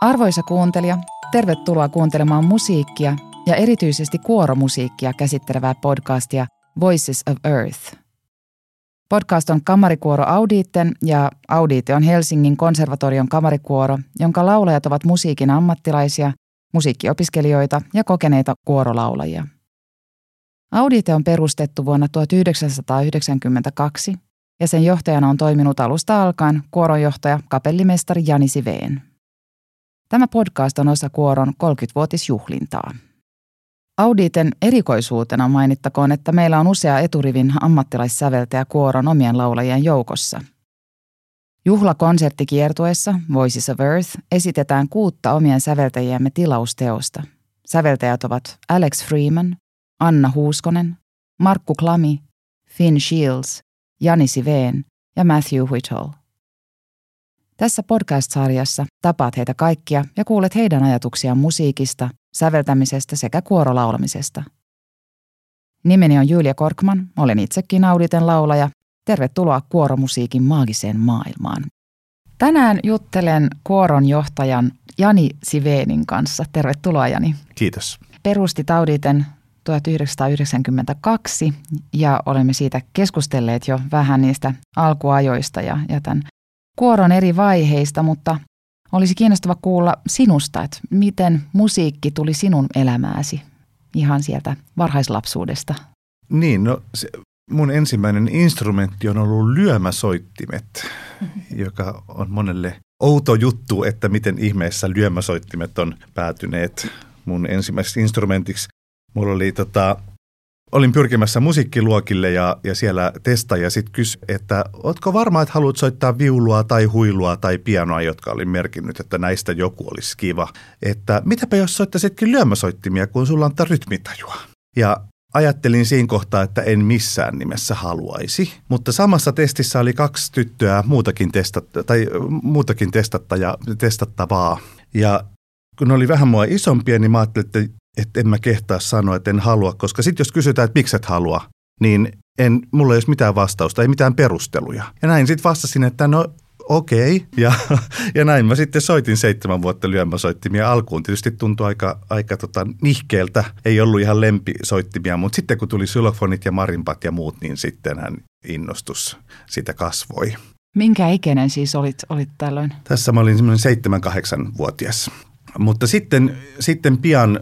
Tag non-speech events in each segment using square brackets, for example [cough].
Arvoisa kuuntelija, tervetuloa kuuntelemaan musiikkia ja erityisesti kuoromusiikkia käsittelevää podcastia Voices of Earth. Podcast on kamarikuoro Audiitten ja Audiite on Helsingin konservatorion kamarikuoro, jonka laulajat ovat musiikin ammattilaisia, musiikkiopiskelijoita ja kokeneita kuorolaulajia. Audiite on perustettu vuonna 1992 ja sen johtajana on toiminut alusta alkaen kuoronjohtaja kapellimestari Jani Siveen. Tämä podcast on osa Kuoron 30-vuotisjuhlintaa. Auditen erikoisuutena mainittakoon, että meillä on usea eturivin ammattilaissäveltäjä Kuoron omien laulajien joukossa. Juhlakonserttikiertueessa Voices of Earth esitetään kuutta omien säveltäjiemme tilausteosta. Säveltäjät ovat Alex Freeman, Anna Huuskonen, Markku Klami, Finn Shields, Jani Siveen ja Matthew Whittle. Tässä podcast-sarjassa tapaat heitä kaikkia ja kuulet heidän ajatuksiaan musiikista, säveltämisestä sekä kuorolaulamisesta. Nimeni on Julia Korkman, olen itsekin Auditen laulaja. Tervetuloa kuoromusiikin maagiseen maailmaan. Tänään juttelen kuoron johtajan Jani Siveenin kanssa. Tervetuloa Jani. Kiitos. Perusti Auditen 1992 ja olemme siitä keskustelleet jo vähän niistä alkuajoista ja, ja tämän kuoron eri vaiheista, mutta olisi kiinnostava kuulla sinusta, että miten musiikki tuli sinun elämääsi ihan sieltä varhaislapsuudesta. Niin, no se, mun ensimmäinen instrumentti on ollut lyömäsoittimet, joka on monelle outo juttu, että miten ihmeessä lyömäsoittimet on päätyneet mun ensimmäiseksi instrumentiksi. Mulla oli tota, olin pyrkimässä musiikkiluokille ja, ja siellä testaaja sitten kysyi, että ootko varma, että haluat soittaa viulua tai huilua tai pianoa, jotka oli merkinnyt, että näistä joku olisi kiva. Että mitäpä jos soittaisitkin lyömäsoittimia, kun sulla on rytmitajua. Ja ajattelin siinä kohtaa, että en missään nimessä haluaisi. Mutta samassa testissä oli kaksi tyttöä muutakin, testatta, tai muutakin testattaja, testattavaa. Ja kun ne oli vähän mua isompia, niin mä ajattelin, että että en mä kehtaa sanoa, että en halua, koska sitten jos kysytään, että miksi et halua, niin en, mulla ei olisi mitään vastausta, ei mitään perusteluja. Ja näin sitten vastasin, että no okei. Okay. Ja, ja näin mä sitten soitin seitsemän vuotta lyömäsoittimia alkuun. Tietysti tuntui aika, aika tota nihkeeltä. Ei ollut ihan lempisoittimia, mutta sitten kun tuli sylofonit ja marimpat ja muut, niin sittenhän innostus sitä kasvoi. Minkä ikäinen siis olit, olit tällöin? Tässä mä olin semmoinen 7-8-vuotias. Mutta sitten, sitten pian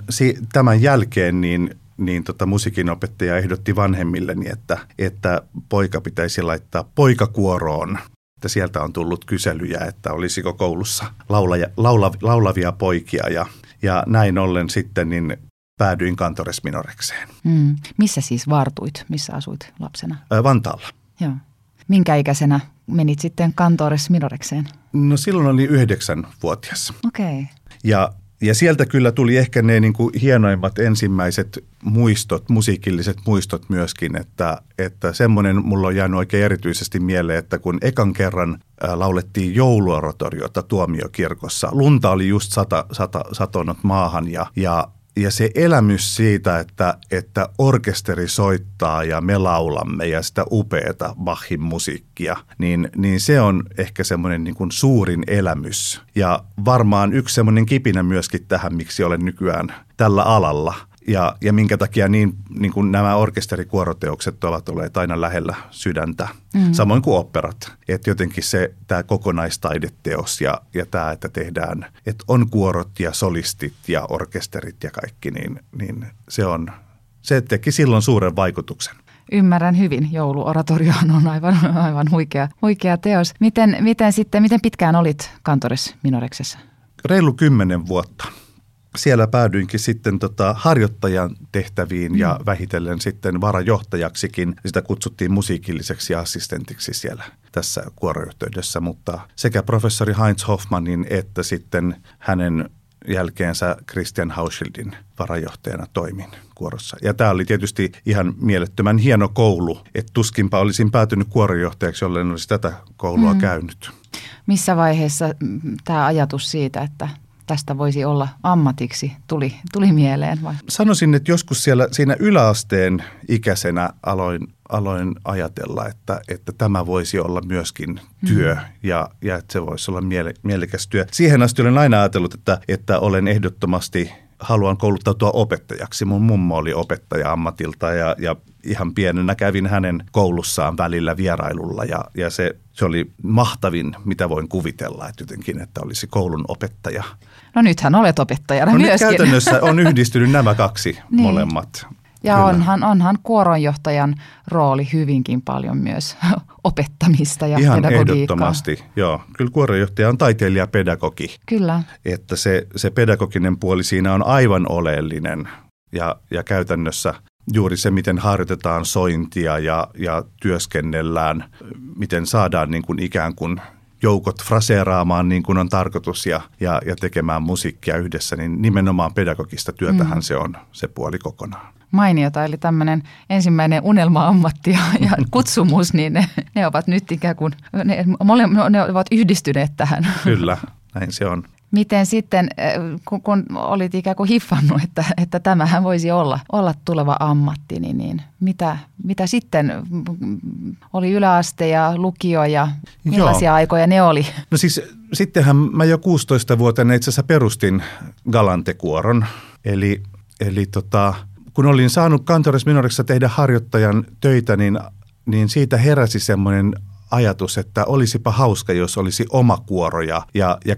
tämän jälkeen niin, niin tota musiikinopettaja ehdotti vanhemmilleni, että, että poika pitäisi laittaa poikakuoroon. Että sieltä on tullut kyselyjä, että olisiko koulussa laulaja, laula, laulavia poikia ja, ja näin ollen sitten niin päädyin kantores minorekseen. Mm. Missä siis vartuit? Missä asuit lapsena? Vantaalla. Joo. Minkä ikäisenä menit sitten kantores minorekseen? No silloin oli yhdeksänvuotias. Okei. Okay. Ja, ja sieltä kyllä tuli ehkä ne niin kuin hienoimmat ensimmäiset muistot, musiikilliset muistot myöskin, että, että semmoinen mulla on jäänyt oikein erityisesti mieleen, että kun ekan kerran laulettiin jouluoratoriota tuomiokirkossa. Lunta oli just sata, sata, satonut maahan ja, ja ja se elämys siitä, että, että orkesteri soittaa ja me laulamme ja sitä upeata Bachin musiikkia, niin, niin se on ehkä semmoinen niin kuin suurin elämys. Ja varmaan yksi semmoinen kipinä myöskin tähän, miksi olen nykyään tällä alalla – ja, ja minkä takia niin, niin kuin nämä orkesterikuoroteokset ovat olleet aina lähellä sydäntä, mm. samoin kuin operat. Että jotenkin se tämä kokonaistaideteos ja, ja tämä, että tehdään, että on kuorot ja solistit ja orkesterit ja kaikki, niin, niin se, on, se teki silloin suuren vaikutuksen. Ymmärrän hyvin. Jouluoratorio on aivan, aivan huikea, huikea teos. Miten, miten, sitten, miten pitkään olit kantoris Minoreksessa? Reilu kymmenen vuotta siellä päädyinkin sitten tota harjoittajan tehtäviin mm. ja vähitellen sitten varajohtajaksikin. Sitä kutsuttiin musiikilliseksi assistentiksi siellä tässä kuoroyhteydessä, mutta sekä professori Heinz Hoffmannin että sitten hänen jälkeensä Christian Hauschildin varajohtajana toimin kuorossa. Ja tämä oli tietysti ihan mielettömän hieno koulu, että tuskinpa olisin päätynyt kuorojohtajaksi, jollen olisi tätä koulua mm. käynyt. Missä vaiheessa tämä ajatus siitä, että tästä voisi olla ammatiksi, tuli, tuli mieleen? Vai? Sanoisin, että joskus siellä siinä yläasteen ikäisenä aloin, aloin ajatella, että, että tämä voisi olla myöskin työ mm. ja, ja että se voisi olla miele, mielekäs työ. Siihen asti olen aina ajatellut, että, että olen ehdottomasti haluan kouluttautua opettajaksi. Mun mummo oli opettaja ammatilta ja, ja ihan pienenä kävin hänen koulussaan välillä vierailulla ja, ja se, se oli mahtavin, mitä voin kuvitella, että jotenkin, että olisi koulun opettaja. No nythän olet opettajana no myöskin. Nyt käytännössä on [laughs] yhdistynyt nämä kaksi niin. molemmat. Ja onhan, onhan kuoronjohtajan rooli hyvinkin paljon myös [laughs] opettamista ja Ihan pedagogiikkaa. ehdottomasti, joo. Kyllä kuoronjohtaja on taiteilija pedagogi. Kyllä. Että se, se pedagoginen puoli siinä on aivan oleellinen ja, ja käytännössä juuri se, miten harjoitetaan sointia ja, ja työskennellään, miten saadaan niin kuin ikään kuin joukot fraseeraamaan niin kuin on tarkoitus ja, ja, ja tekemään musiikkia yhdessä, niin nimenomaan pedagogista työtähän mm. se on se puoli kokonaan. Mainiota, eli tämmöinen ensimmäinen unelma-ammatti ja, ja [laughs] kutsumus, niin ne, ne ovat nyt ikään kuin, ne, ne ovat yhdistyneet tähän. Kyllä, näin se on. Miten sitten, kun, kun olit ikään kuin hiffannut, että, että tämähän voisi olla, olla tuleva ammatti, niin, niin mitä, mitä sitten oli yläaste ja lukio ja millaisia Joo. aikoja ne oli? No siis sittenhän mä jo 16-vuotiaana itse asiassa perustin Galantekuoron, eli, eli tota, kun olin saanut Kantores Minorissa tehdä harjoittajan töitä, niin, niin siitä heräsi semmoinen ajatus, että olisipa hauska, jos olisi oma kuoro. Ja, ja, ja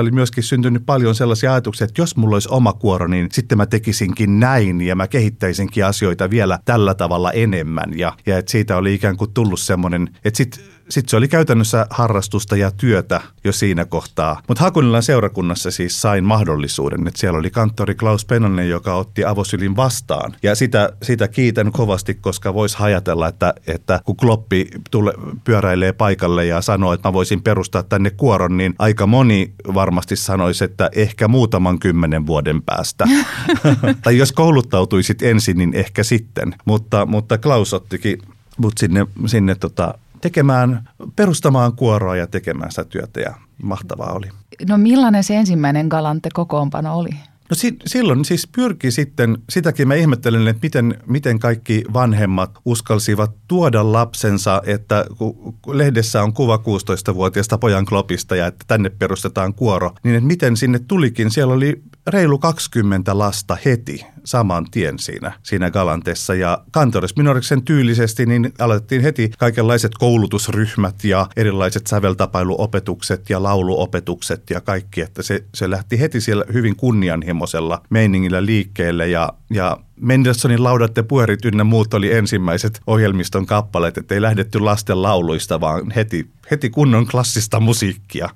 oli myöskin syntynyt paljon sellaisia ajatuksia, että jos mulla olisi oma kuoro, niin sitten mä tekisinkin näin ja mä kehittäisinkin asioita vielä tällä tavalla enemmän. Ja, ja että siitä oli ikään kuin tullut semmoinen, että sitten sitten se oli käytännössä harrastusta ja työtä jo siinä kohtaa. Mutta Hakunilan seurakunnassa siis sain mahdollisuuden, että siellä oli kanttori Klaus Pennanen, joka otti avosylin vastaan. Ja sitä, sitä kiitän kovasti, koska voisi hajatella, että, että kun Kloppi tule, pyöräilee paikalle ja sanoo, että mä voisin perustaa tänne kuoron, niin aika moni varmasti sanoisi, että ehkä muutaman kymmenen vuoden päästä. [laughs] tai jos kouluttautuisit ensin, niin ehkä sitten. Mutta, mutta Klaus ottikin mut sinne, sinne tota, tekemään, perustamaan kuoroa ja tekemään sitä työtä ja mahtavaa oli. No millainen se ensimmäinen galante kokoonpano oli? No si- silloin siis pyrki sitten, sitäkin mä ihmettelen, että miten, miten kaikki vanhemmat uskalsivat tuoda lapsensa, että kun lehdessä on kuva 16-vuotiaasta pojan klopista ja että tänne perustetaan kuoro, niin että miten sinne tulikin. Siellä oli reilu 20 lasta heti saman tien siinä, siinä Galantessa. Ja Kantores Minoriksen tyylisesti niin aloitettiin heti kaikenlaiset koulutusryhmät ja erilaiset säveltapailuopetukset ja lauluopetukset ja kaikki, että se, se lähti heti siellä hyvin kunnianhimoisella meiningillä liikkeelle ja, ja Mendelssonin laudat ja puerit ynnä muut oli ensimmäiset ohjelmiston kappaleet, että ei lähdetty lasten lauluista, vaan heti, heti kunnon klassista musiikkia.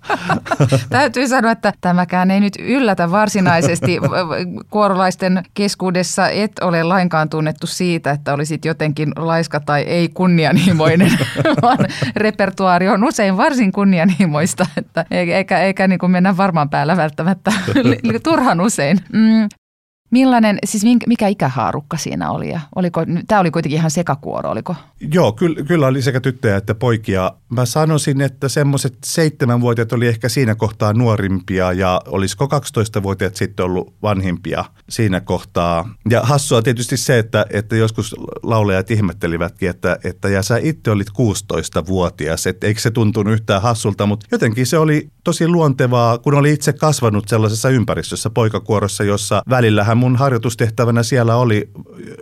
[laughs] Täytyy sanoa, että tämäkään ei nyt yllätä varsinaisesti [laughs] kuorolaisten keskuudessa. Et ole lainkaan tunnettu siitä, että olisit jotenkin laiska tai ei kunnianhimoinen, [laughs] vaan repertuaari on usein varsin kunnianhimoista, että eikä, eikä niin kuin mennä varmaan päällä välttämättä turhan usein. Mm, Millainen, siis mikä ikähaarukka siinä oli? Ja oliko, tämä oli kuitenkin ihan sekakuoro, oliko? Joo, kyllä, kyllä oli sekä tyttöjä että poikia. Mä sanoisin, että semmoiset seitsemänvuotiaat oli ehkä siinä kohtaa nuorimpia ja olisiko 12-vuotiaat sitten ollut vanhimpia siinä kohtaa. Ja hassua tietysti se, että, että joskus laulajat ihmettelivätkin, että, että ja sä itse olit 16-vuotias, että eikö se tuntunut yhtään hassulta, mutta jotenkin se oli tosi luontevaa, kun oli itse kasvanut sellaisessa ympäristössä poikakuorossa, jossa välillähän mun harjoitustehtävänä siellä oli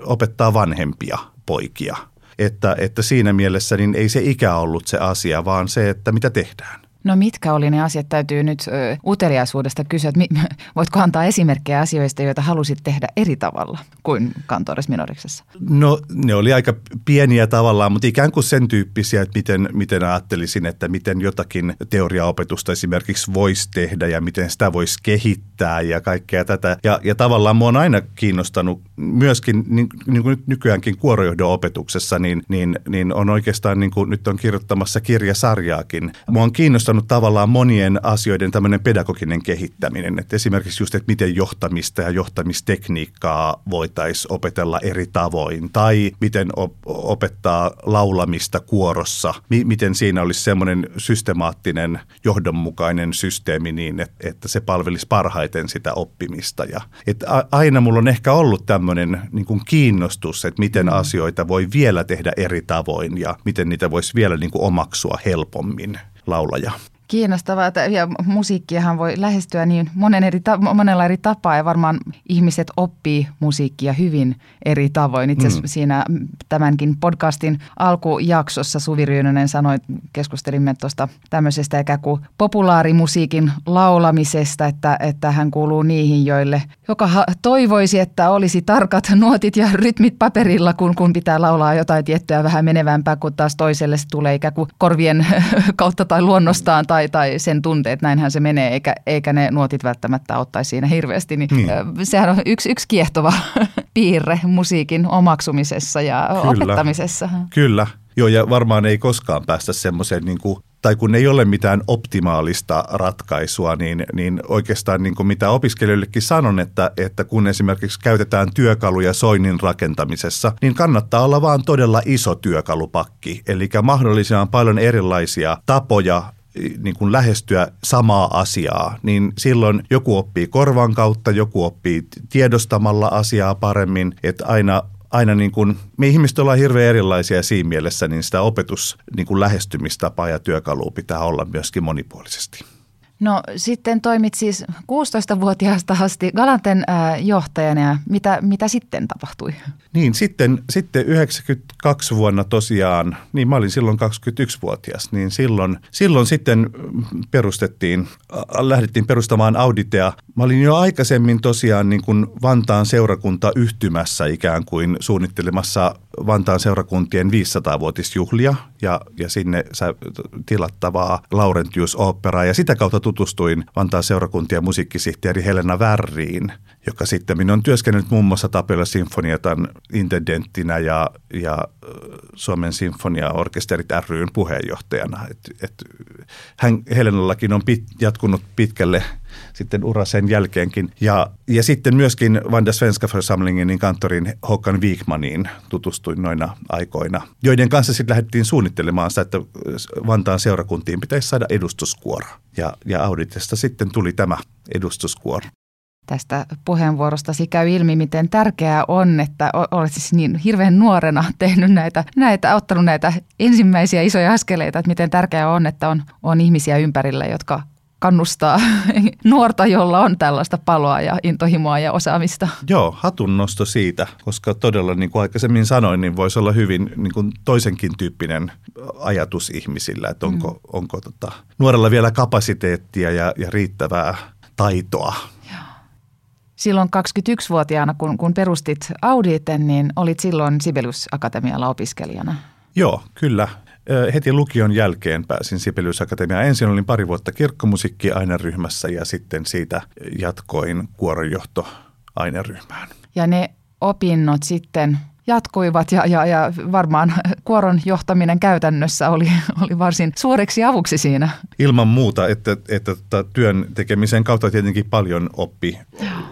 opettaa vanhempia poikia. Että, että siinä mielessä niin ei se ikä ollut se asia, vaan se, että mitä tehdään. No mitkä oli ne asiat? Täytyy nyt ö, uteliaisuudesta kysyä, että [laughs] voitko antaa esimerkkejä asioista, joita halusit tehdä eri tavalla kuin Kantores Minoriksessa? No ne oli aika pieniä tavallaan, mutta ikään kuin sen tyyppisiä, että miten, miten ajattelisin, että miten jotakin teoriaopetusta esimerkiksi voisi tehdä ja miten sitä voisi kehittää ja kaikkea tätä. Ja, ja tavallaan mua on aina kiinnostanut myöskin, niin, niin kuin nykyäänkin kuorojohdon opetuksessa, niin, niin, niin on oikeastaan niin kuin nyt on kirjoittamassa kirjasarjaakin. Mua on kiinnostanut kiinnostanut tavallaan monien asioiden tämmöinen pedagoginen kehittäminen. Että esimerkiksi just, että miten johtamista ja johtamistekniikkaa voitaisiin opetella eri tavoin. Tai miten op- opettaa laulamista kuorossa. M- miten siinä olisi semmoinen systemaattinen, johdonmukainen systeemi niin, että, että se palvelisi parhaiten sitä oppimista. Ja, että aina mulla on ehkä ollut tämmöinen niin kuin kiinnostus, että miten mm. asioita voi vielä tehdä eri tavoin ja miten niitä voisi vielä niin kuin omaksua helpommin laulaja. Kiinnostavaa, että ja musiikkiahan voi lähestyä niin monen eri, monella eri tapaa ja varmaan ihmiset oppii musiikkia hyvin eri tavoin. Itse asiassa mm. siinä tämänkin podcastin alkujaksossa Suvi Ryynönen sanoi, keskustelimme tuosta tämmöisestä ikään kuin populaarimusiikin laulamisesta, että, että hän kuuluu niihin, joille, joka toivoisi, että olisi tarkat nuotit ja rytmit paperilla, kun, kun pitää laulaa jotain tiettyä vähän menevämpää, kun taas toiselle se tulee ikään kuin korvien [laughs] kautta tai luonnostaan tai, tai sen tunteet, näinhän se menee, eikä, eikä ne nuotit välttämättä ottaisi siinä hirveästi. Niin, niin. Sehän on yksi, yksi kiehtova [laughs] piirre musiikin omaksumisessa ja Kyllä. opettamisessa. Kyllä. Joo, ja varmaan ei koskaan päästä semmoiseen niin kuin tai kun ei ole mitään optimaalista ratkaisua, niin, niin oikeastaan niin kuin mitä opiskelijoillekin sanon, että, että kun esimerkiksi käytetään työkaluja soinnin rakentamisessa, niin kannattaa olla vaan todella iso työkalupakki. Eli mahdollisimman paljon erilaisia tapoja niin kuin lähestyä samaa asiaa, niin silloin joku oppii korvan kautta, joku oppii tiedostamalla asiaa paremmin, että aina aina niin kuin, me ihmiset ollaan hirveän erilaisia siinä mielessä, niin sitä opetus niin kuin lähestymistapaa ja työkalua pitää olla myöskin monipuolisesti. No sitten toimit siis 16-vuotiaasta asti Galanten äh, johtajana ja mitä, mitä sitten tapahtui? Niin, sitten, sitten 92 vuonna tosiaan, niin mä olin silloin 21-vuotias, niin silloin, silloin sitten perustettiin, lähdettiin perustamaan Auditea. Mä olin jo aikaisemmin tosiaan niin kuin Vantaan seurakunta yhtymässä ikään kuin suunnittelemassa Vantaan seurakuntien 500-vuotisjuhlia ja, ja sinne tilattavaa Laurentius Operaa ja sitä kautta tutustuin Vantaan seurakuntien musiikkisihteeri Helena Värriin, joka sitten on työskennellyt muun muassa Tapiola Sinfoniatan intendenttinä ja, ja Suomen Sinfonia-orkesterit ryn puheenjohtajana. Et, et, hän Helenallakin on pit, jatkunut pitkälle sitten ura sen jälkeenkin. Ja, ja sitten myöskin Vanda Svenska Församlingen niin kantorin Håkan Wikmaniin tutustuin noina aikoina, joiden kanssa sitten lähdettiin suunnittelemaan sitä, että Vantaan seurakuntiin pitäisi saada edustuskuoro. Ja, ja Auditesta sitten tuli tämä edustuskuoro tästä puheenvuorostasi käy ilmi, miten tärkeää on, että olet siis niin hirveän nuorena tehnyt näitä, näitä ottanut näitä ensimmäisiä isoja askeleita, että miten tärkeää on, että on, on ihmisiä ympärillä, jotka kannustaa [laughs] nuorta, jolla on tällaista paloa ja intohimoa ja osaamista. Joo, hatun nosto siitä, koska todella niin kuin aikaisemmin sanoin, niin voisi olla hyvin niin kuin toisenkin tyyppinen ajatus ihmisillä, että onko, mm. onko tota, nuorella vielä kapasiteettia ja, ja riittävää taitoa silloin 21-vuotiaana, kun, kun perustit Auditen, niin olit silloin Sibelius Akatemialla opiskelijana. Joo, kyllä. Heti lukion jälkeen pääsin Sibelius Akatemiaan. Ensin olin pari vuotta kirkkomusiikki-aineryhmässä ja sitten siitä jatkoin kuoronjohto-aineryhmään. Ja ne opinnot sitten jatkuivat ja, ja, ja varmaan kuoron johtaminen käytännössä oli, oli varsin suureksi avuksi siinä. Ilman muuta, että, että, että tota työn tekemisen kautta tietenkin paljon oppi,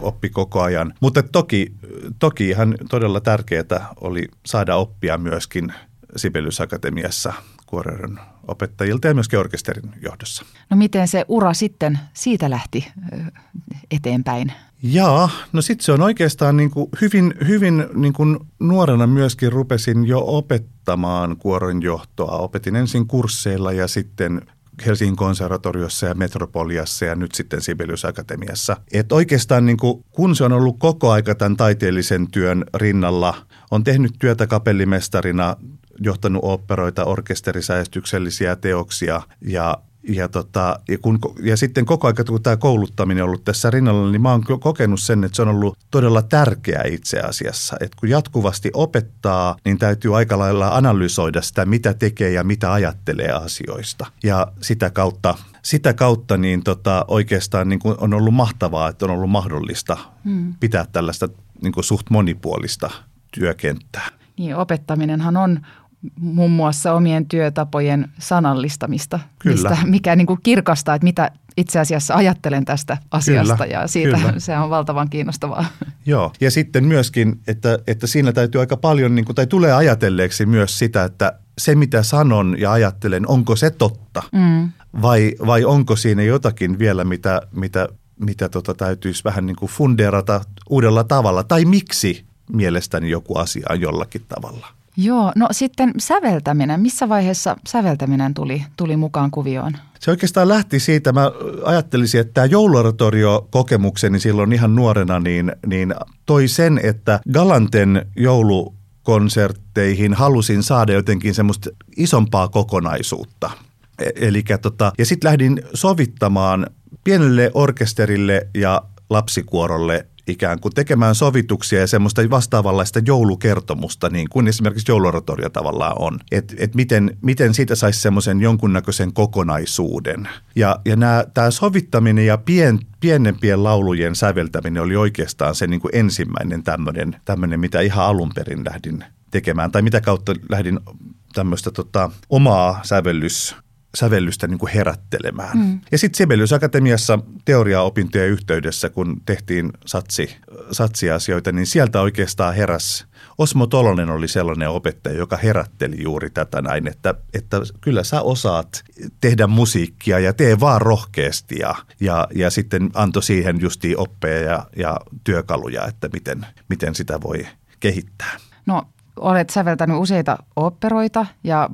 oppi koko ajan. Mutta toki, toki ihan todella tärkeää oli saada oppia myöskin Sibelius Akatemiassa kuoron opettajilta ja myöskin orkesterin johdossa. No miten se ura sitten siitä lähti eteenpäin? Jaa, no sitten se on oikeastaan niin kuin hyvin, hyvin niin kuin nuorena myöskin rupesin jo opettamaan kuoron johtoa. Opetin ensin kursseilla ja sitten Helsingin konservatoriossa ja Metropoliassa ja nyt sitten Sibelius Akatemiassa. Et oikeastaan niin kuin, kun se on ollut koko aika tämän taiteellisen työn rinnalla, on tehnyt työtä kapellimestarina, johtanut operoita, orkesterisäestyksellisiä teoksia ja ja, tota, ja, kun, ja sitten koko ajan, kun tämä kouluttaminen on ollut tässä rinnalla, niin mä oon kokenut sen, että se on ollut todella tärkeää itse asiassa. Että kun jatkuvasti opettaa, niin täytyy aika lailla analysoida sitä, mitä tekee ja mitä ajattelee asioista. Ja sitä kautta, sitä kautta niin tota, oikeastaan niin kuin on ollut mahtavaa, että on ollut mahdollista hmm. pitää tällaista niin kuin suht monipuolista työkenttää. Niin, opettaminenhan on muun muassa omien työtapojen sanallistamista, Kyllä. mistä, mikä niin kuin kirkastaa, että mitä itse asiassa ajattelen tästä asiasta Kyllä, ja siitä kyllä. [laughs] se on valtavan kiinnostavaa. Joo, ja sitten myöskin, että, että siinä täytyy aika paljon, niin kuin, tai tulee ajatelleeksi myös sitä, että se mitä sanon ja ajattelen, onko se totta Mm. vai, vai onko siinä jotakin vielä, mitä, mitä, mitä tota, täytyisi vähän niin kuin fundeerata uudella tavalla, tai miksi mielestäni joku asia on jollakin tavalla. Joo, no sitten säveltäminen. Missä vaiheessa säveltäminen tuli, tuli mukaan kuvioon? Se oikeastaan lähti siitä, mä ajattelisin, että tämä jouluoratorio-kokemukseni silloin ihan nuorena, niin, niin toi sen, että Galanten joulukonsertteihin halusin saada jotenkin semmoista isompaa kokonaisuutta. E- Elikkä tota, ja sitten lähdin sovittamaan pienelle orkesterille ja lapsikuorolle ikään kuin tekemään sovituksia ja semmoista vastaavanlaista joulukertomusta, niin kuin esimerkiksi jouluoratorio tavallaan on. Että et miten, miten siitä saisi semmoisen jonkunnäköisen kokonaisuuden. Ja, ja tämä sovittaminen ja pien, pienempien laulujen säveltäminen oli oikeastaan se niin kuin ensimmäinen tämmöinen, mitä ihan alun perin lähdin tekemään. Tai mitä kautta lähdin tämmöistä tota, omaa sävellys sävellystä niin kuin herättelemään. Mm. Ja sitten Sibelius Akatemiassa teoriaopintojen yhteydessä, kun tehtiin satsi, satsiasioita, niin sieltä oikeastaan heräs. Osmo Tolonen oli sellainen opettaja, joka herätteli juuri tätä näin, että, että kyllä sä osaat tehdä musiikkia ja tee vaan rohkeasti. Ja, ja, ja sitten antoi siihen justiin oppeja ja, ja työkaluja, että miten, miten sitä voi kehittää. No olet säveltänyt useita oopperoita ja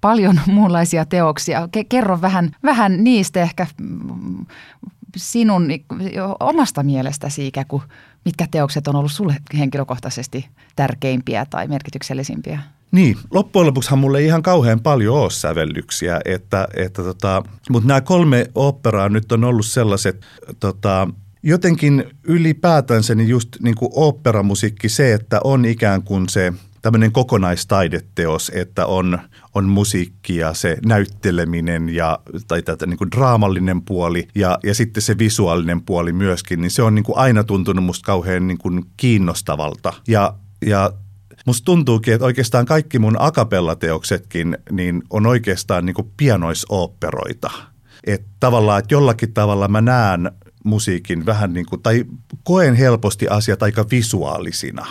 paljon [laughs] muunlaisia teoksia. Ke- kerro vähän, vähän niistä ehkä mm, sinun omasta mielestäsi ikään kuin, mitkä teokset on ollut sulle henkilökohtaisesti tärkeimpiä tai merkityksellisimpiä? Niin, loppujen lopuksihan mulle ei ihan kauhean paljon ole sävellyksiä, että, että tota, mutta nämä kolme oopperaa nyt on ollut sellaiset, tota, jotenkin ylipäätänsä niin just niin kuin oopperamusiikki se, että on ikään kuin se tämmöinen kokonaistaideteos, että on, on musiikki ja se näytteleminen ja, tai tätä niin kuin draamallinen puoli ja, ja sitten se visuaalinen puoli myöskin, niin se on niin kuin aina tuntunut musta kauhean niin kuin kiinnostavalta. Ja, ja Musta tuntuukin, että oikeastaan kaikki mun akapellateoksetkin niin on oikeastaan niin kuin pianoisoopperoita. Että tavallaan, että jollakin tavalla mä näen musiikin vähän niin kuin, tai koen helposti asiat aika visuaalisina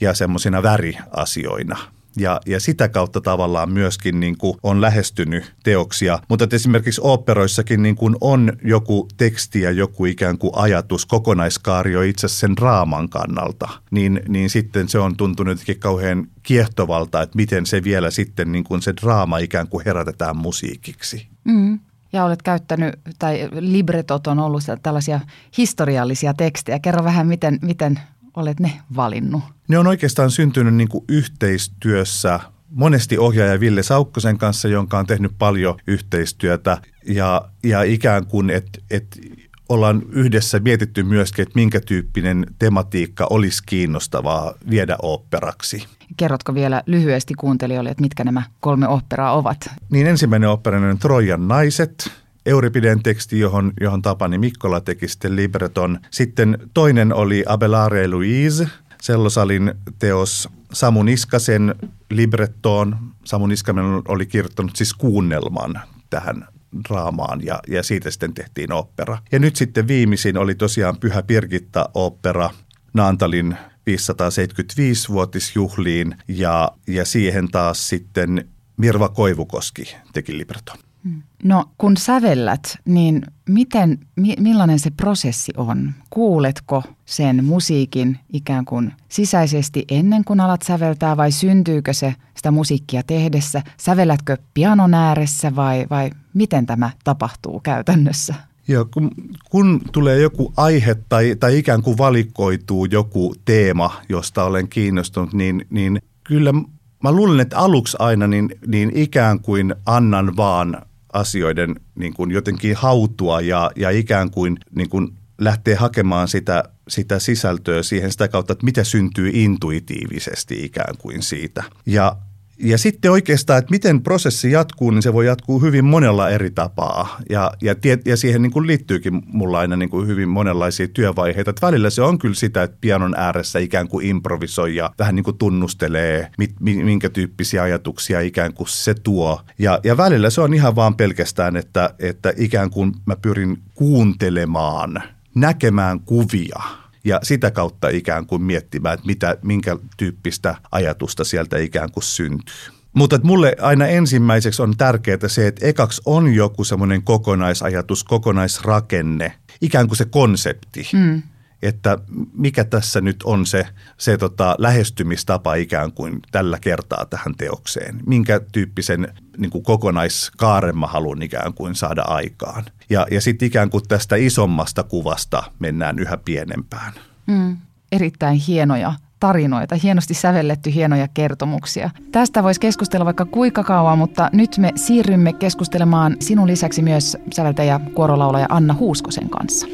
ja semmoisina väriasioina. Ja, ja sitä kautta tavallaan myöskin niin kuin on lähestynyt teoksia. Mutta että esimerkiksi oopperoissakin niin kuin on joku teksti ja joku ikään kuin ajatus, kokonaiskaario itse sen raaman kannalta. Niin, niin sitten se on tuntunut jotenkin kauhean kiehtovalta, että miten se vielä sitten niin kuin se draama ikään kuin herätetään musiikiksi. Mm. Ja olet käyttänyt, tai libretot on ollut tällaisia historiallisia tekstejä. Kerro vähän, miten, miten olet ne valinnut? Ne on oikeastaan syntynyt niin kuin yhteistyössä monesti ohjaaja Ville Saukkosen kanssa, jonka on tehnyt paljon yhteistyötä ja, ja ikään kuin, että et ollaan yhdessä mietitty myöskin, että minkä tyyppinen tematiikka olisi kiinnostavaa viedä oopperaksi. Kerrotko vielä lyhyesti kuuntelijoille, että mitkä nämä kolme oopperaa ovat? Niin ensimmäinen opera on Trojan naiset, Euripiden teksti, johon, johon Tapani Mikkola teki sitten libreton. Sitten toinen oli Abelare Louise, Sellosalin teos Samu Niskasen librettoon. Samu Niskanen oli kirjoittanut siis kuunnelman tähän draamaan ja, ja siitä sitten tehtiin opera. Ja nyt sitten viimeisin oli tosiaan Pyhä Pirgitta-opera Naantalin 575-vuotisjuhliin ja, ja siihen taas sitten Mirva Koivukoski teki libreton. No kun sävellät, niin miten, mi, millainen se prosessi on? Kuuletko sen musiikin ikään kuin sisäisesti ennen kuin alat säveltää vai syntyykö se sitä musiikkia tehdessä? Sävellätkö pianon ääressä vai, vai miten tämä tapahtuu käytännössä? Joo, kun, kun tulee joku aihe tai, tai ikään kuin valikoituu joku teema, josta olen kiinnostunut, niin, niin kyllä mä luulen, että aluksi aina niin, niin ikään kuin annan vaan asioiden niin kuin jotenkin hautua ja, ja ikään kuin, niin kuin lähtee hakemaan sitä, sitä sisältöä siihen sitä kautta, että mitä syntyy intuitiivisesti ikään kuin siitä. Ja, ja sitten oikeastaan, että miten prosessi jatkuu, niin se voi jatkuu hyvin monella eri tapaa. Ja, ja, ja siihen niin kuin liittyykin mulla aina niin kuin hyvin monenlaisia työvaiheita. Että välillä se on kyllä sitä, että pianon ääressä ikään kuin improvisoi ja vähän niin kuin tunnustelee, mit, minkä tyyppisiä ajatuksia ikään kuin se tuo. Ja, ja välillä se on ihan vaan pelkästään, että, että ikään kuin mä pyrin kuuntelemaan, näkemään kuvia – ja sitä kautta ikään kuin miettimään, että mitä, minkä tyyppistä ajatusta sieltä ikään kuin syntyy. Mutta mulle aina ensimmäiseksi on tärkeää se, että ekaksi on joku semmoinen kokonaisajatus, kokonaisrakenne, ikään kuin se konsepti. Mm että mikä tässä nyt on se, se tota, lähestymistapa ikään kuin tällä kertaa tähän teokseen. Minkä tyyppisen niin kuin kokonaiskaaren mä haluan ikään kuin saada aikaan. Ja, ja sitten ikään kuin tästä isommasta kuvasta mennään yhä pienempään. Mm, erittäin hienoja tarinoita, hienosti sävelletty hienoja kertomuksia. Tästä voisi keskustella vaikka kuinka kauan, mutta nyt me siirrymme keskustelemaan sinun lisäksi myös säveltäjä kuorolaulaja Anna Huuskosen kanssa.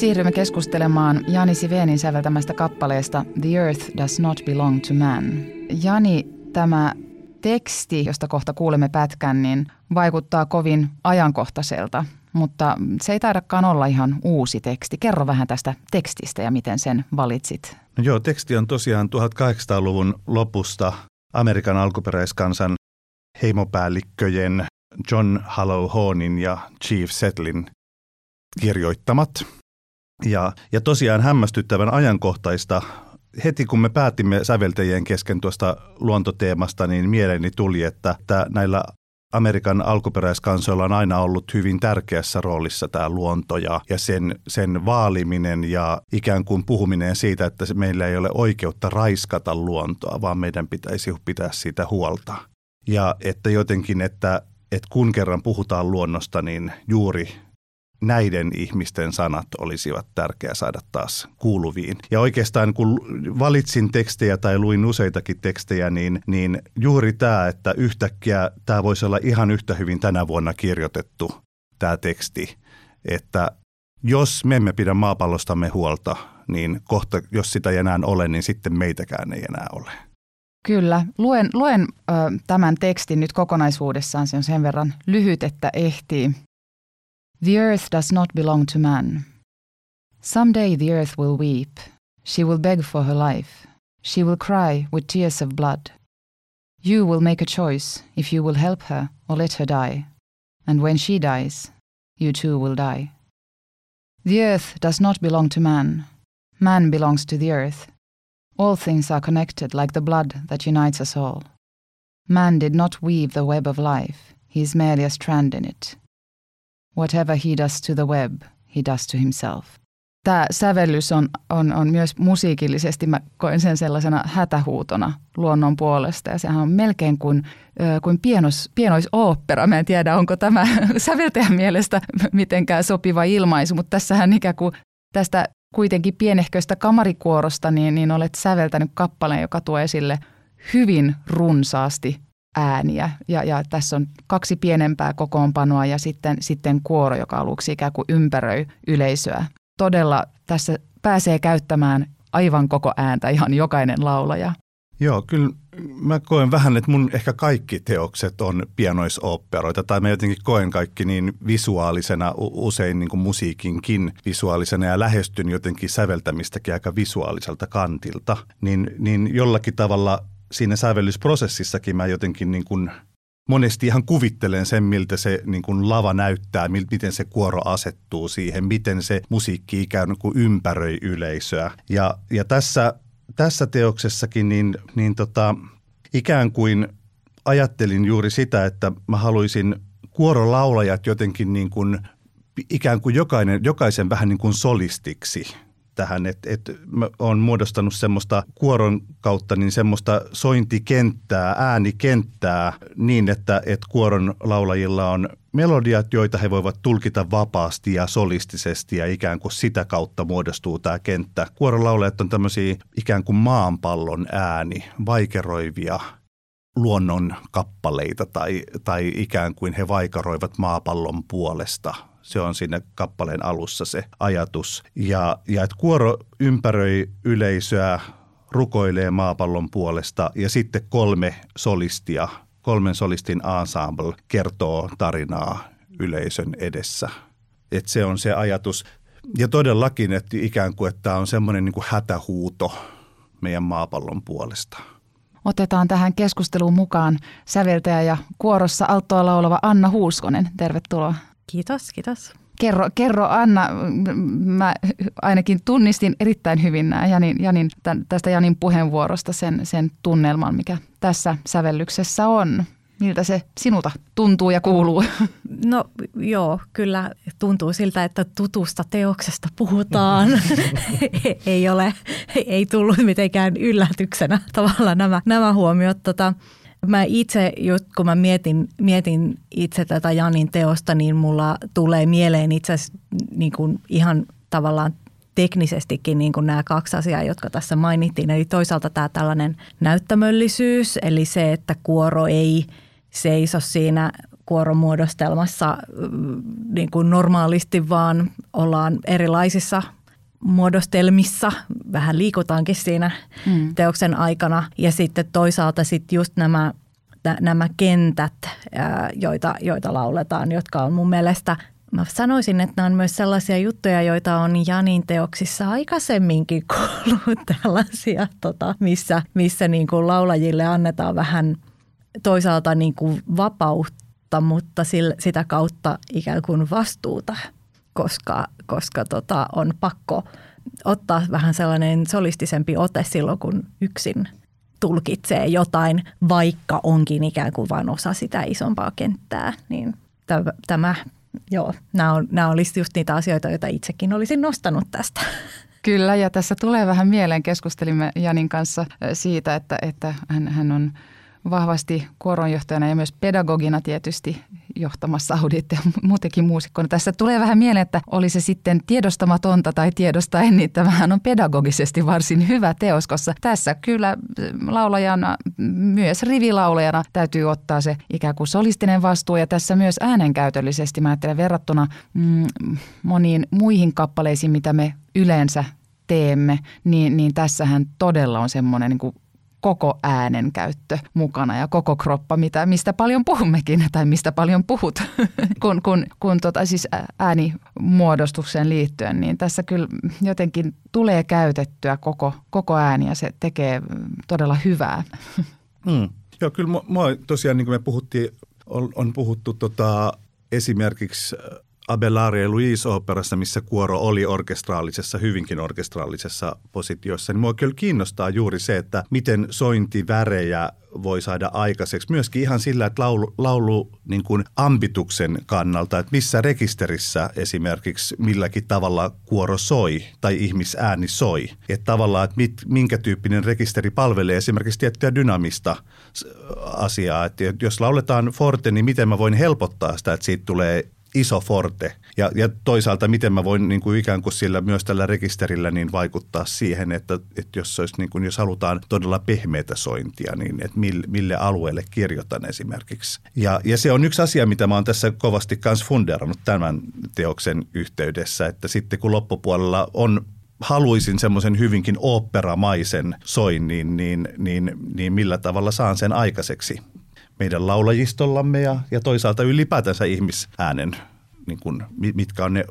Siirrymme keskustelemaan Jani Sivenin säveltämästä kappaleesta The Earth Does Not Belong to Man. Jani, tämä teksti, josta kohta kuulemme pätkän, niin vaikuttaa kovin ajankohtaiselta, mutta se ei taidakaan olla ihan uusi teksti. Kerro vähän tästä tekstistä ja miten sen valitsit. No joo, teksti on tosiaan 1800-luvun lopusta Amerikan alkuperäiskansan heimopäällikköjen John Hallow Hornin ja Chief Settlin kirjoittamat. Ja, ja tosiaan hämmästyttävän ajankohtaista. Heti kun me päätimme säveltäjien kesken tuosta luontoteemasta, niin mieleeni tuli, että, että näillä Amerikan alkuperäiskansoilla on aina ollut hyvin tärkeässä roolissa tämä luonto ja, ja sen, sen vaaliminen ja ikään kuin puhuminen siitä, että meillä ei ole oikeutta raiskata luontoa, vaan meidän pitäisi pitää siitä huolta. Ja että jotenkin, että, että kun kerran puhutaan luonnosta, niin juuri näiden ihmisten sanat olisivat tärkeää saada taas kuuluviin. Ja oikeastaan kun valitsin tekstejä tai luin useitakin tekstejä, niin, niin juuri tämä, että yhtäkkiä tämä voisi olla ihan yhtä hyvin tänä vuonna kirjoitettu tämä teksti, että jos me emme pidä maapallostamme huolta, niin kohta, jos sitä ei enää ole, niin sitten meitäkään ei enää ole. Kyllä. Luen, luen ö, tämän tekstin nyt kokonaisuudessaan. Se on sen verran lyhyt, että ehtii. The earth does not belong to man. Some day the earth will weep. She will beg for her life. She will cry with tears of blood. You will make a choice if you will help her or let her die. And when she dies, you too will die. The earth does not belong to man. Man belongs to the earth. All things are connected like the blood that unites us all. Man did not weave the web of life, he is merely a strand in it. Whatever he does to the web, he does to himself. Tämä sävellys on, on, on myös musiikillisesti, mä koen sen sellaisena hätähuutona luonnon puolesta. Ja sehän on melkein kuin, kuin pienos, pienoisooppera. Mä en tiedä, onko tämä [laughs] säveltäjän mielestä mitenkään sopiva ilmaisu, mutta tässähän ikään kuin tästä kuitenkin pienehköistä kamarikuorosta, niin, niin olet säveltänyt kappaleen, joka tuo esille hyvin runsaasti ääniä. Ja, ja tässä on kaksi pienempää kokoonpanoa ja sitten, sitten kuoro, joka aluksi ikään kuin ympäröi yleisöä. Todella tässä pääsee käyttämään aivan koko ääntä ihan jokainen laulaja. Joo, kyllä mä koen vähän, että mun ehkä kaikki teokset on pianoisoopperoita, tai mä jotenkin koen kaikki niin visuaalisena, usein niin kuin musiikinkin visuaalisena, ja lähestyn jotenkin säveltämistäkin aika visuaaliselta kantilta, niin, niin jollakin tavalla siinä sävellysprosessissakin mä jotenkin niin kuin monesti ihan kuvittelen sen, miltä se niin kuin lava näyttää, miten se kuoro asettuu siihen, miten se musiikki ikään kuin ympäröi yleisöä. Ja, ja tässä tässä teoksessakin niin, niin tota, ikään kuin ajattelin juuri sitä, että mä haluaisin kuorolaulajat jotenkin niin kuin, ikään kuin jokainen, jokaisen vähän niin kuin solistiksi – tähän, että, mä oon muodostanut semmoista kuoron kautta niin semmoista sointikenttää, äänikenttää niin, että, että kuoron laulajilla on melodiat, joita he voivat tulkita vapaasti ja solistisesti ja ikään kuin sitä kautta muodostuu tämä kenttä. Kuoron laulajat on tämmöisiä ikään kuin maanpallon ääni, vaikeroivia luonnon kappaleita tai, tai ikään kuin he vaikaroivat maapallon puolesta – se on siinä kappaleen alussa se ajatus. Ja, ja että kuoro ympäröi yleisöä, rukoilee maapallon puolesta ja sitten kolme solistia, kolmen solistin ensemble kertoo tarinaa yleisön edessä. Et se on se ajatus. Ja todellakin, että ikään kuin että tämä on semmoinen niin hätähuuto meidän maapallon puolesta. Otetaan tähän keskusteluun mukaan säveltäjä ja kuorossa alttoa laulava Anna Huuskonen. Tervetuloa. Kiitos, kiitos. Kerro, kerro Anna, mä ainakin tunnistin erittäin hyvin nämä Janin, Janin, tästä Janin puheenvuorosta sen, sen tunnelman, mikä tässä sävellyksessä on. Miltä se sinulta tuntuu ja kuuluu? No joo, kyllä tuntuu siltä, että tutusta teoksesta puhutaan. [laughs] ei ole, ei tullut mitenkään yllätyksenä tavallaan nämä, nämä huomiot. Tota, Mä itse, kun mä mietin, mietin itse tätä Janin teosta, niin mulla tulee mieleen itse asiassa niin kuin ihan tavallaan teknisestikin niin kuin nämä kaksi asiaa, jotka tässä mainittiin. Eli toisaalta tämä tällainen näyttämöllisyys, eli se, että kuoro ei seiso siinä kuoromuodostelmassa mm, niin kuin normaalisti, vaan ollaan erilaisissa muodostelmissa, vähän liikutaankin siinä mm. teoksen aikana. Ja sitten toisaalta sitten just nämä, nämä kentät, joita, joita lauletaan, jotka on mun mielestä Mä sanoisin, että nämä on myös sellaisia juttuja, joita on Janin teoksissa aikaisemminkin [laughs] kuullut tällaisia, tota, missä, missä niin kuin laulajille annetaan vähän toisaalta niin kuin vapautta, mutta sillä, sitä kautta ikään kuin vastuuta koska, koska tota, on pakko ottaa vähän sellainen solistisempi ote silloin, kun yksin tulkitsee jotain, vaikka onkin ikään kuin vain osa sitä isompaa kenttää. Niin tämä, joo, nämä, on, nämä olisi just niitä asioita, joita itsekin olisin nostanut tästä. Kyllä, ja tässä tulee vähän mieleen, keskustelimme Janin kanssa siitä, että, että hän, hän on – vahvasti kuoronjohtajana ja myös pedagogina tietysti johtamassa audit ja muutenkin muusikkona. Tässä tulee vähän mieleen, että oli se sitten tiedostamatonta tai tiedostaen, niin tämähän on pedagogisesti varsin hyvä teos, koska tässä kyllä laulajana, myös rivilaulajana täytyy ottaa se ikään kuin solistinen vastuu ja tässä myös äänenkäytöllisesti, mä ajattelen verrattuna mm, moniin muihin kappaleisiin, mitä me yleensä teemme, niin, niin tässähän todella on semmoinen niin koko äänen käyttö mukana ja koko kroppa, mitä, mistä paljon puhummekin tai mistä paljon puhut, [laughs] kun, kun, kun tota, siis äänimuodostukseen liittyen, niin tässä kyllä jotenkin tulee käytettyä koko, koko ääni ja se tekee todella hyvää. Hmm. [laughs] Joo, kyllä mua tosiaan, niin kuin me puhuttiin, on, on puhuttu tota, esimerkiksi Abelard ja Louise-operassa, missä kuoro oli orkestraalisessa, hyvinkin orkestraalisessa positiossa, niin mua kyllä kiinnostaa juuri se, että miten sointivärejä voi saada aikaiseksi. Myöskin ihan sillä, että laulu, laulu niin kuin ambituksen kannalta, että missä rekisterissä esimerkiksi milläkin tavalla kuoro soi tai ihmisääni soi. Että tavallaan, että mit, minkä tyyppinen rekisteri palvelee esimerkiksi tiettyä dynamista asiaa. Että jos lauletaan forte, niin miten mä voin helpottaa sitä, että siitä tulee iso forte. Ja, ja toisaalta miten mä voin niin kuin ikään kuin sillä myös tällä rekisterillä niin vaikuttaa siihen, että, että jos, olisi niin kuin, jos halutaan todella pehmeitä sointia, niin että mille, mille alueelle kirjoitan esimerkiksi. Ja, ja se on yksi asia, mitä mä oon tässä kovasti myös funderannut tämän teoksen yhteydessä, että sitten kun loppupuolella on haluaisin semmoisen hyvinkin oopperamaisen soin, niin, niin, niin, niin millä tavalla saan sen aikaiseksi meidän laulajistollamme ja, ja toisaalta ylipäätänsä ihmisäänen, niin kuin, mitkä on ne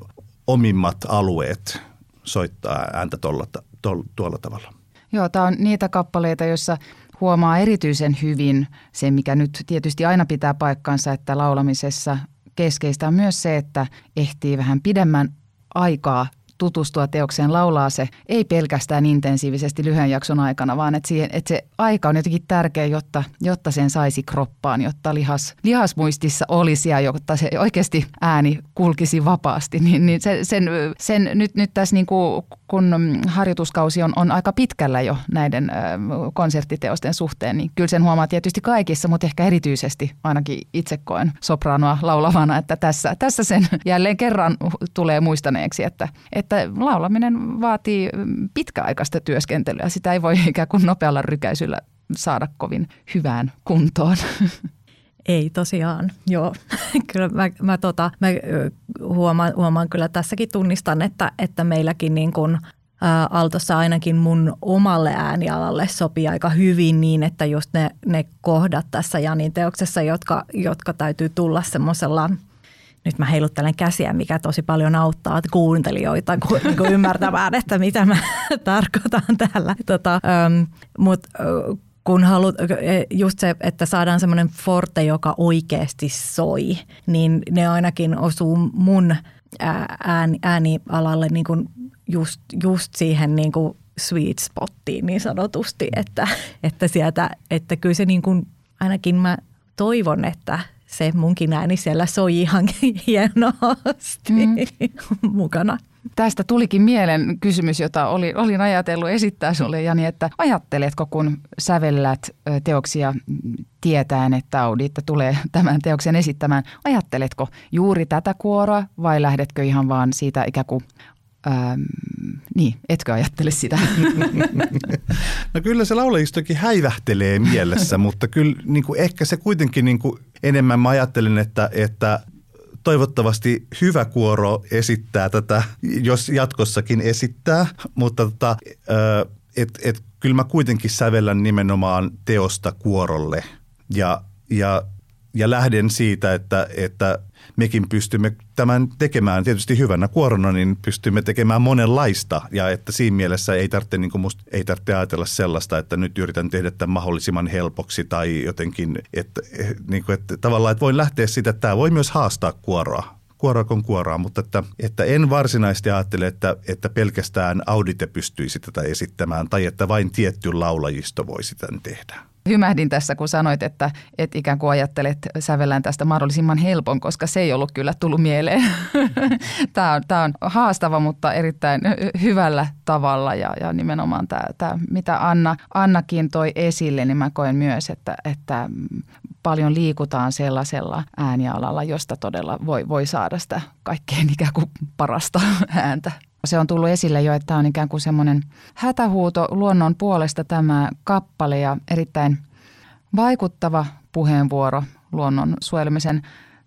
omimmat alueet soittaa ääntä tolla, to, tuolla tavalla. Joo, tämä on niitä kappaleita, joissa huomaa erityisen hyvin se, mikä nyt tietysti aina pitää paikkansa, että laulamisessa keskeistä on myös se, että ehtii vähän pidemmän aikaa tutustua teokseen, laulaa se ei pelkästään intensiivisesti lyhyen jakson aikana, vaan että, siihen, että se aika on jotenkin tärkeä, jotta, jotta sen saisi kroppaan, jotta lihas, lihasmuistissa olisi ja jotta se oikeasti ääni kulkisi vapaasti. [laughs] Niin, niin sen, sen, sen nyt, nyt tässä niin kuin, kun harjoituskausi on, on aika pitkällä jo näiden konserttiteosten suhteen, niin kyllä sen huomaa tietysti kaikissa, mutta ehkä erityisesti ainakin itse koen sopranoa laulavana, että tässä, tässä sen jälleen kerran tulee muistaneeksi, että, että että laulaminen vaatii pitkäaikaista työskentelyä. Sitä ei voi [laughs] ikään kuin nopealla rykäisyllä saada kovin hyvään kuntoon. [laughs] Ei tosiaan, joo. [laughs] kyllä mä, mä, tota, mä huomaan, huomaan kyllä tässäkin tunnistan, että, että meilläkin niin kuin – Altossa ainakin mun omalle äänialalle sopii aika hyvin niin, että just ne, ne kohdat tässä Janin teoksessa, jotka, jotka täytyy tulla semmoisella – nyt mä heiluttelen käsiä, mikä tosi paljon auttaa kuuntelijoita [laughs] niin ymmärtämään, että mitä mä [laughs] tarkoitan täällä. Tota, ähm, Mutta kun haluat, just se, että saadaan semmoinen forte, joka oikeasti soi, niin ne ainakin osuu mun ääni, äänialalle niin kuin just, just siihen niin kuin sweet spottiin niin sanotusti, että, että sieltä, että kyllä se niin kuin, ainakin mä toivon, että se munkin ääni siellä soi ihan [laughs] hienosti mm. [laughs] mukana. Tästä tulikin mielen kysymys, jota oli, olin ajatellut esittää sinulle Jani, että ajatteletko kun sävellät teoksia tietäen, että Audiitta tulee tämän teoksen esittämään, ajatteletko juuri tätä kuoroa vai lähdetkö ihan vaan siitä ikään kuin Ähm, niin, etkö ajattele sitä? [laughs] no kyllä se laulajistokin häivähtelee mielessä, mutta kyllä niin kuin ehkä se kuitenkin niin kuin enemmän. Mä ajattelen, että, että toivottavasti hyvä kuoro esittää tätä, jos jatkossakin esittää, mutta tota, et, et, kyllä mä kuitenkin sävellän nimenomaan teosta kuorolle. Ja, ja, ja lähden siitä, että, että mekin pystymme tämän tekemään tietysti hyvänä kuorona, niin pystymme tekemään monenlaista. Ja että siinä mielessä ei tarvitse, niin kuin musta, ei tarvitse ajatella sellaista, että nyt yritän tehdä tämän mahdollisimman helpoksi tai jotenkin, että, niin kuin, että tavallaan että voin lähteä siitä, että tämä voi myös haastaa kuoroa kuin kuoroa, mutta että, että en varsinaisesti ajattele, että, että pelkästään Audite pystyisi tätä esittämään tai että vain tietty laulajisto voisi tämän tehdä hymähdin tässä, kun sanoit, että et ikään kuin ajattelet sävellään tästä mahdollisimman helpon, koska se ei ollut kyllä tullut mieleen. [laughs] tämä, on, tämä on haastava, mutta erittäin hyvällä tavalla ja, ja nimenomaan tämä, tämä, mitä Anna, Annakin toi esille, niin mä koen myös, että, että paljon liikutaan sellaisella äänialalla, josta todella voi, voi saada sitä kaikkein ikään kuin parasta ääntä. Se on tullut esille jo, että on ikään kuin semmoinen hätähuuto luonnon puolesta tämä kappale ja erittäin vaikuttava puheenvuoro luonnon suojelmisen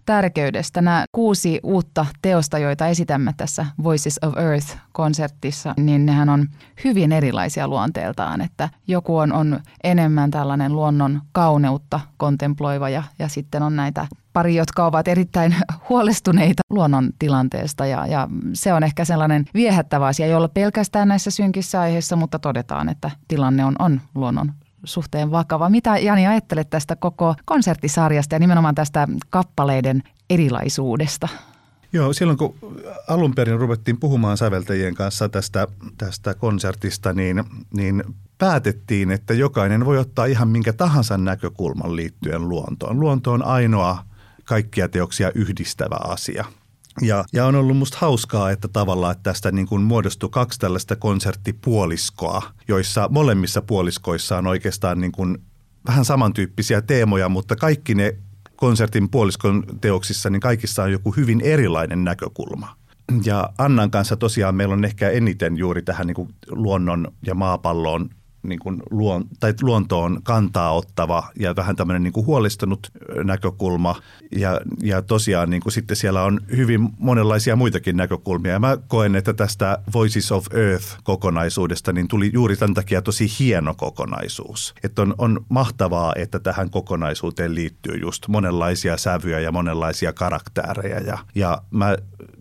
tärkeydestä. Nämä kuusi uutta teosta, joita esitämme tässä Voices of Earth-konsertissa, niin nehän on hyvin erilaisia luonteeltaan. Että joku on, on enemmän tällainen luonnon kauneutta kontemploiva ja, ja sitten on näitä pari, jotka ovat erittäin [laughs] huolestuneita luonnon tilanteesta ja, ja se on ehkä sellainen viehättävä asia, jolla pelkästään näissä synkissä aiheissa, mutta todetaan, että tilanne on, on luonnon suhteen vakava. Mitä Jani ajattelet tästä koko konserttisarjasta ja nimenomaan tästä kappaleiden erilaisuudesta? Joo, silloin kun alun perin ruvettiin puhumaan säveltäjien kanssa tästä, tästä konsertista, niin, niin päätettiin, että jokainen voi ottaa ihan minkä tahansa näkökulman liittyen luontoon. Luonto on ainoa kaikkia teoksia yhdistävä asia – ja, ja on ollut musta hauskaa, että tavallaan että tästä niin kuin muodostui kaksi tällaista konserttipuoliskoa, joissa molemmissa puoliskoissa on oikeastaan niin kuin vähän samantyyppisiä teemoja, mutta kaikki ne konsertin puoliskon teoksissa, niin kaikissa on joku hyvin erilainen näkökulma. Ja Annan kanssa tosiaan meillä on ehkä eniten juuri tähän niin kuin luonnon ja maapalloon niin kuin luon, tai luontoon kantaa ottava ja vähän tämmöinen niin kuin huolestunut näkökulma. Ja, ja tosiaan niin kuin sitten siellä on hyvin monenlaisia muitakin näkökulmia. Ja mä koen, että tästä Voices of Earth-kokonaisuudesta niin tuli juuri tämän takia tosi hieno kokonaisuus. Että on, on mahtavaa, että tähän kokonaisuuteen liittyy just monenlaisia sävyjä ja monenlaisia karaktäärejä. Ja, ja mä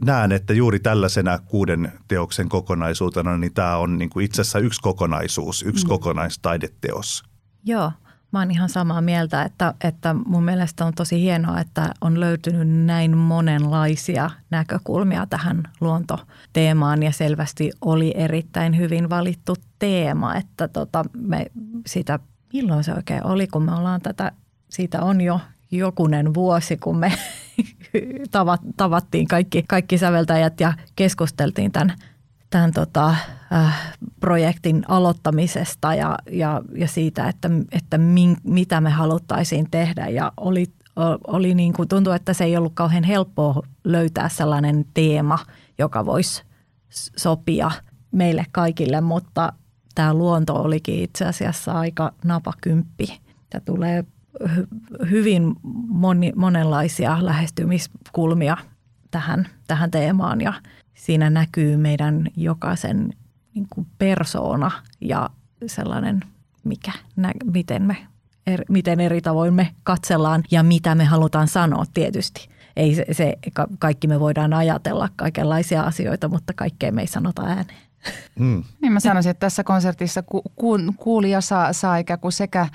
näen, että juuri tällaisena kuuden teoksen kokonaisuutena, niin tämä on niin kuin itse asiassa yksi kokonaisuus, yksi. Kokonaistaideteos. Joo, mä oon ihan samaa mieltä, että, että mun mielestä on tosi hienoa, että on löytynyt näin monenlaisia näkökulmia tähän luontoteemaan ja selvästi oli erittäin hyvin valittu teema, että tota, me sitä, milloin se oikein oli, kun me ollaan tätä, siitä on jo jokunen vuosi, kun me [laughs] tavattiin kaikki, kaikki säveltäjät ja keskusteltiin tämän, tämän tota, äh, projektin aloittamisesta ja, ja, ja siitä, että, että min, mitä me haluttaisiin tehdä. Ja oli, oli niin kuin, tuntui, että se ei ollut kauhean helppoa löytää sellainen teema, joka voisi sopia meille kaikille, mutta tämä luonto olikin itse asiassa aika napakymppi. Tämä tulee hyvin moni, monenlaisia lähestymiskulmia tähän, tähän teemaan ja siinä näkyy meidän jokaisen niin kuin persoona ja sellainen, mikä, nä, miten, me, er, miten eri tavoin me katsellaan ja mitä me halutaan sanoa tietysti. Ei se, se, kaikki me voidaan ajatella kaikenlaisia asioita, mutta kaikkea me ei sanota ääneen. Mm. Niin mä sanoisin, että tässä konsertissa ku, ku, kuulija saa, saa ikään kuin sekä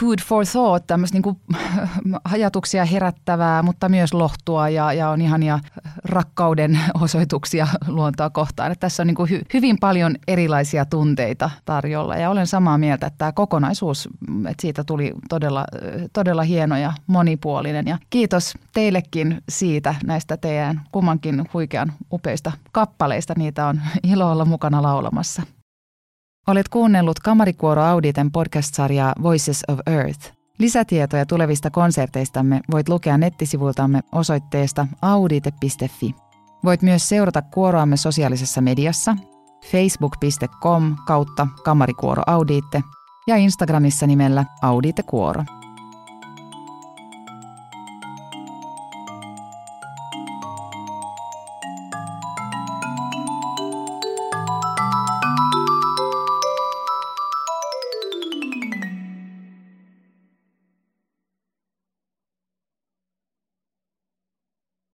food for thought, tämmöistä niin [laughs] ajatuksia herättävää, mutta myös lohtua ja, ja on ihania rakkauden [laughs] osoituksia luontoa kohtaan. Että tässä on niin kuin hy, hyvin paljon erilaisia tunteita tarjolla ja olen samaa mieltä, että tämä kokonaisuus, että siitä tuli todella, todella hieno ja monipuolinen. Ja kiitos teillekin siitä näistä teidän kummankin huikean upeista kappaleista. Niitä on [laughs] ilo olla mukana laulamassa. Olet kuunnellut Kamarikuoro Auditen podcast-sarjaa Voices of Earth. Lisätietoja tulevista konserteistamme voit lukea nettisivultamme osoitteesta audite.fi. Voit myös seurata kuoroamme sosiaalisessa mediassa facebook.com kautta kamarikuoro audiitte ja Instagramissa nimellä Audite Kuoro.